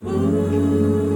It's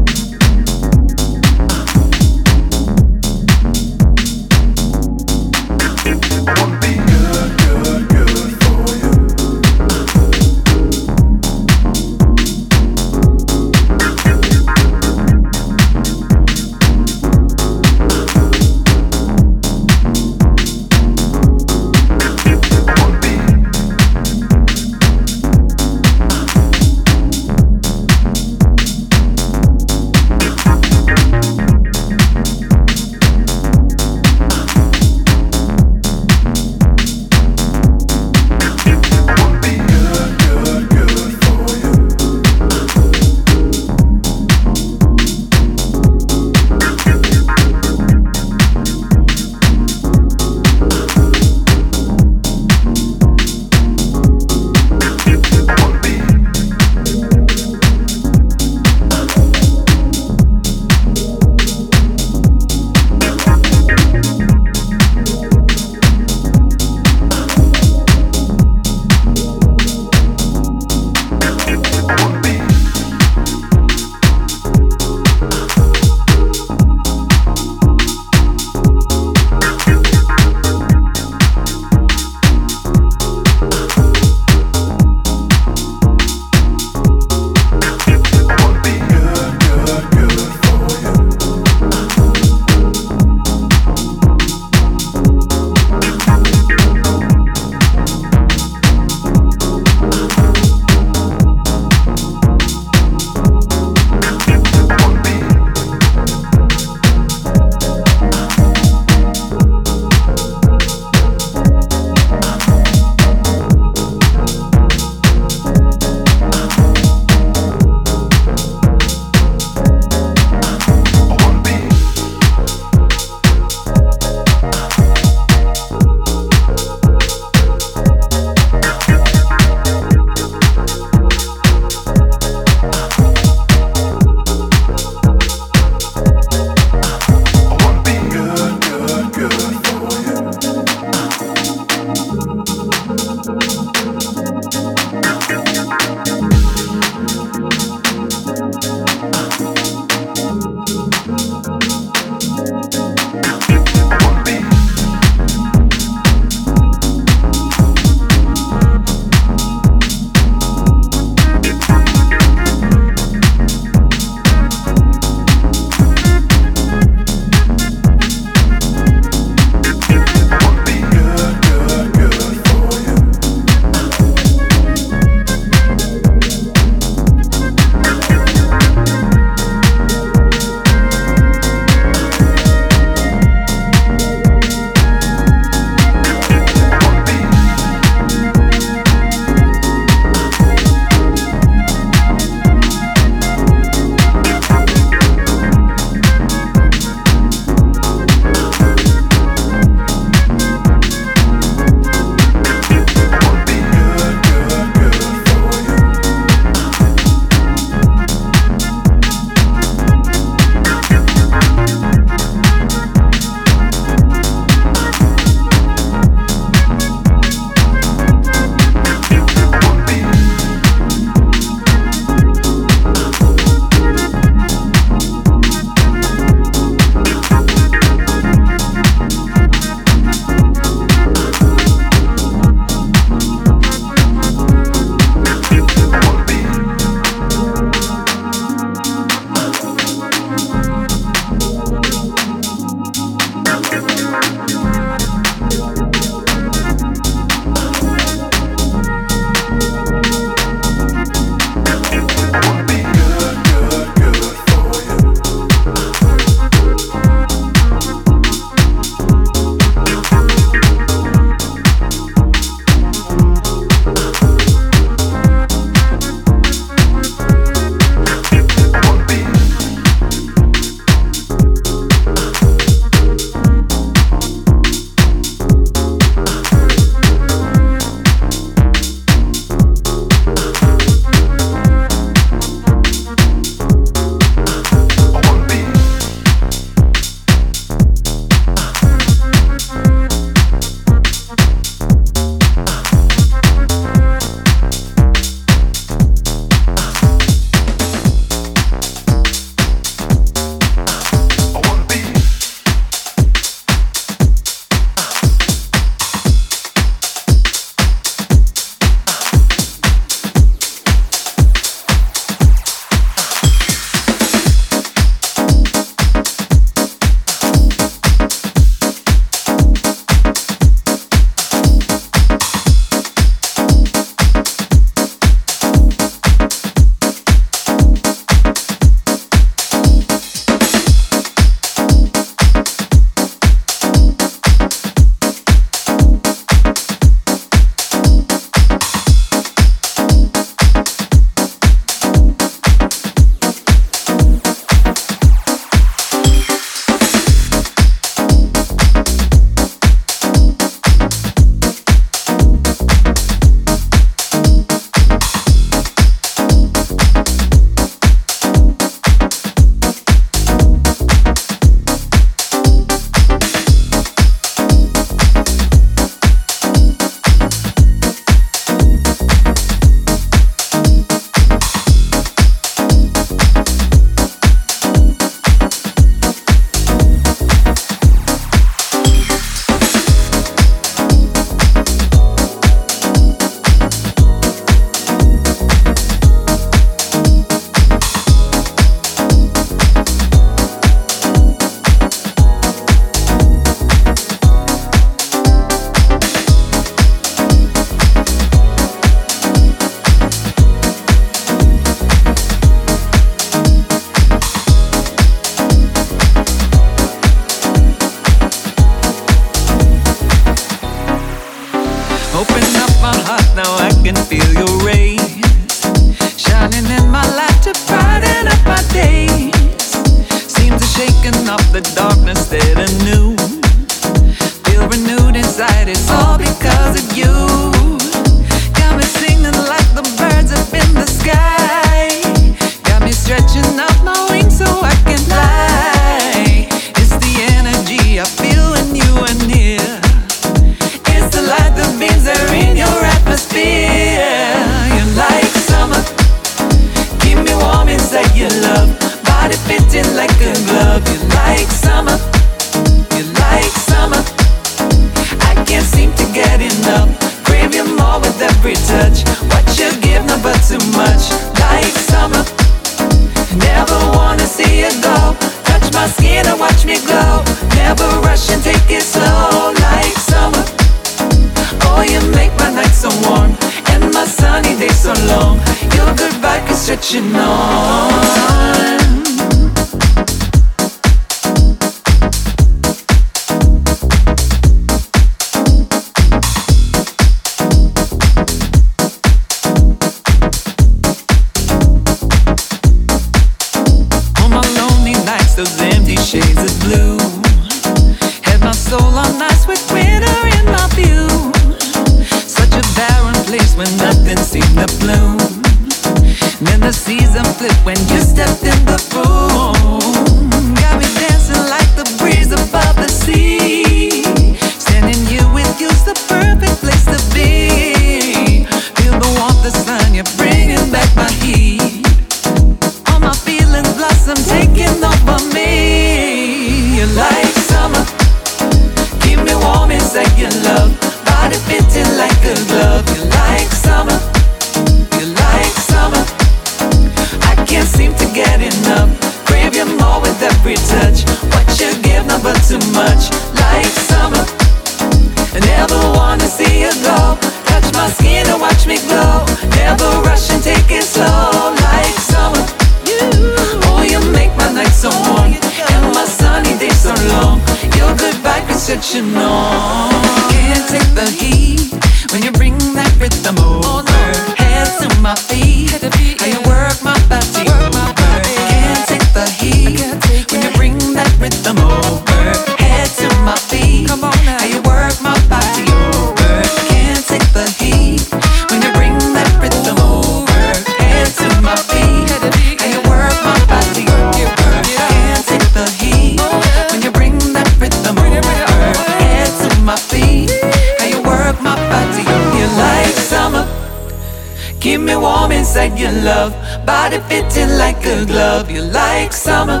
could love you like summer,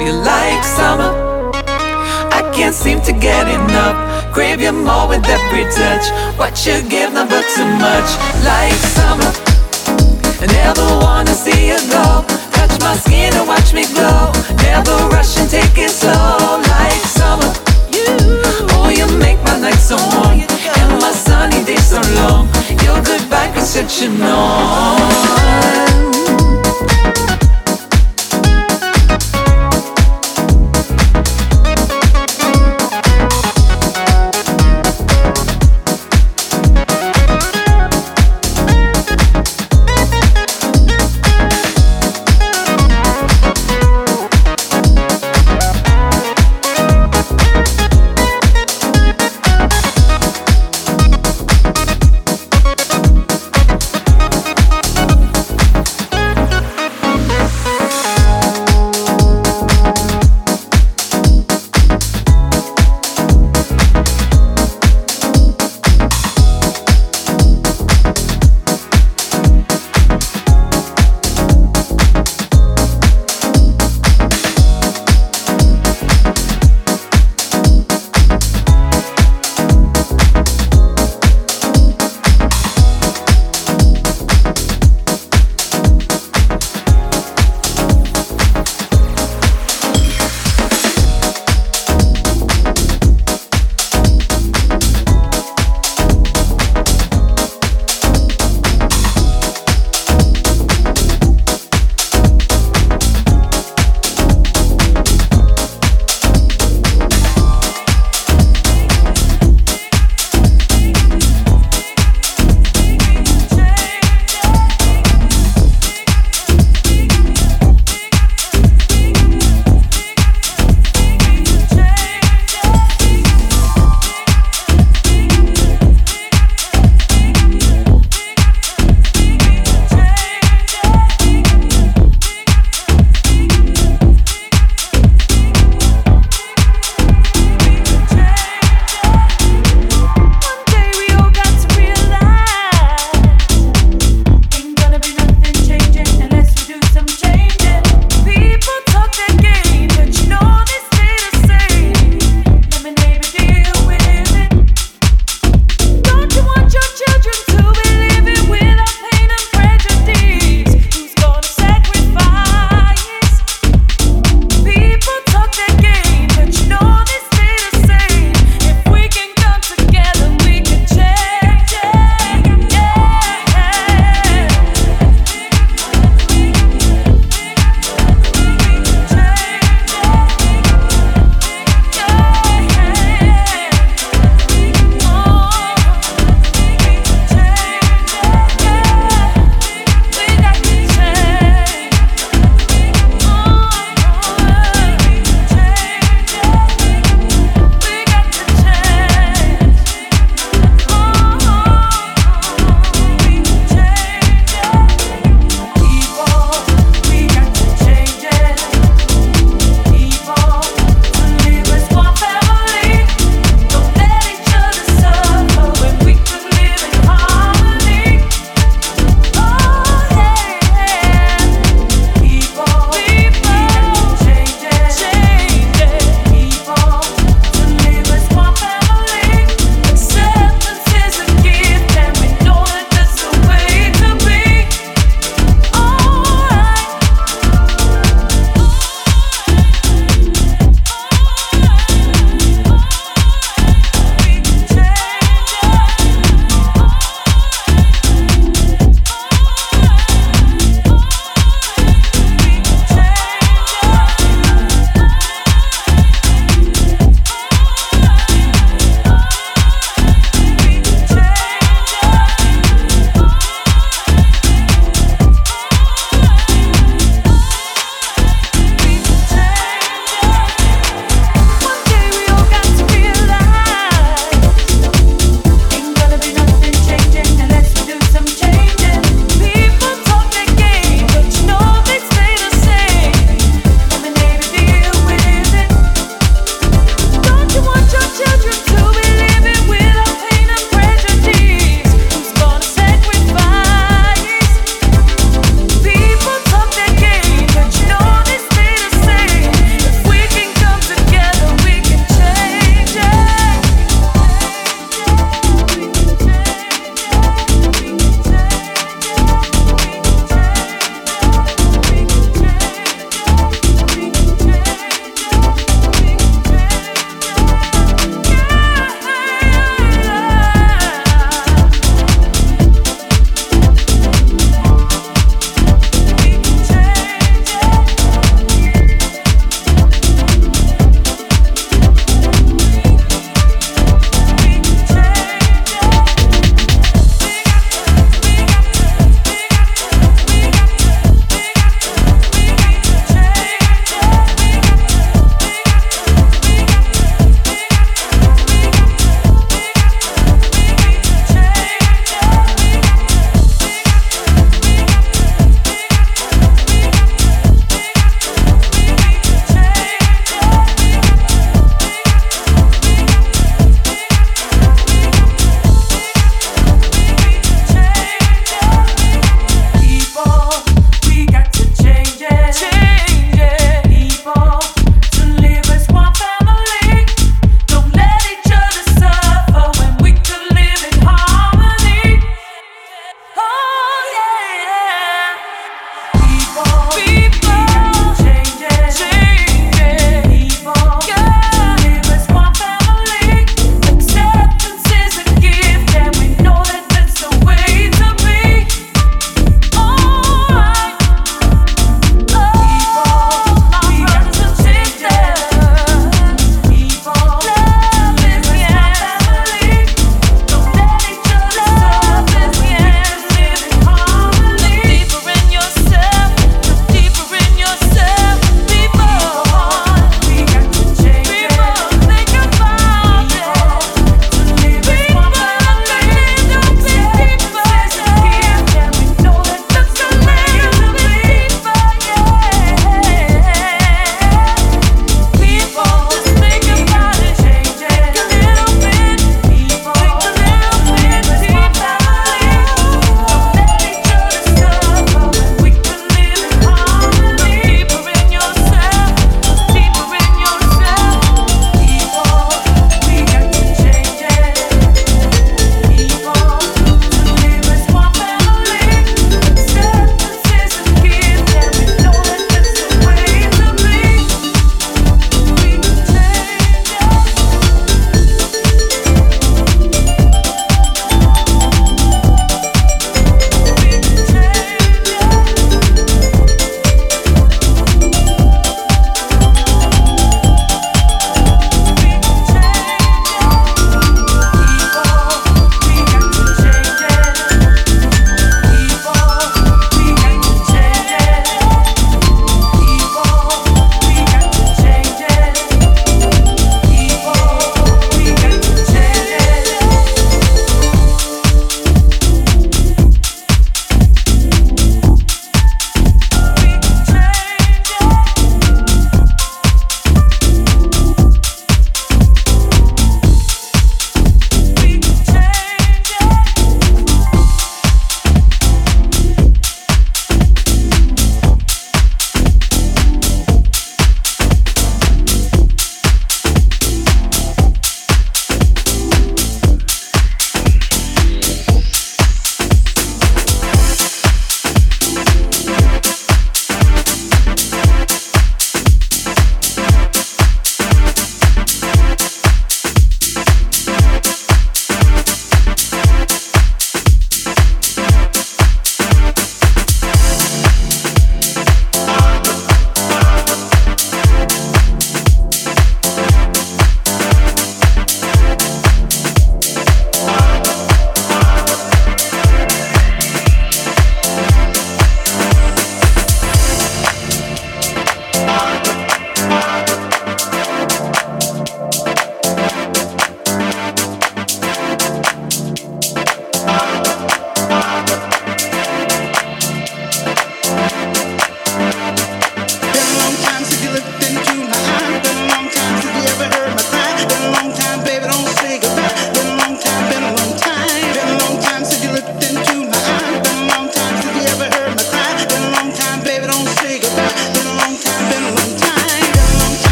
you like summer. I can't seem to get enough. Crave you more with every touch. What you give, never too much. Like summer, I never wanna see you go. Touch my skin and watch me glow. Never rush and take it slow. Like summer, oh you make my night so warm and my sunny days so long. Your goodbye could such a know.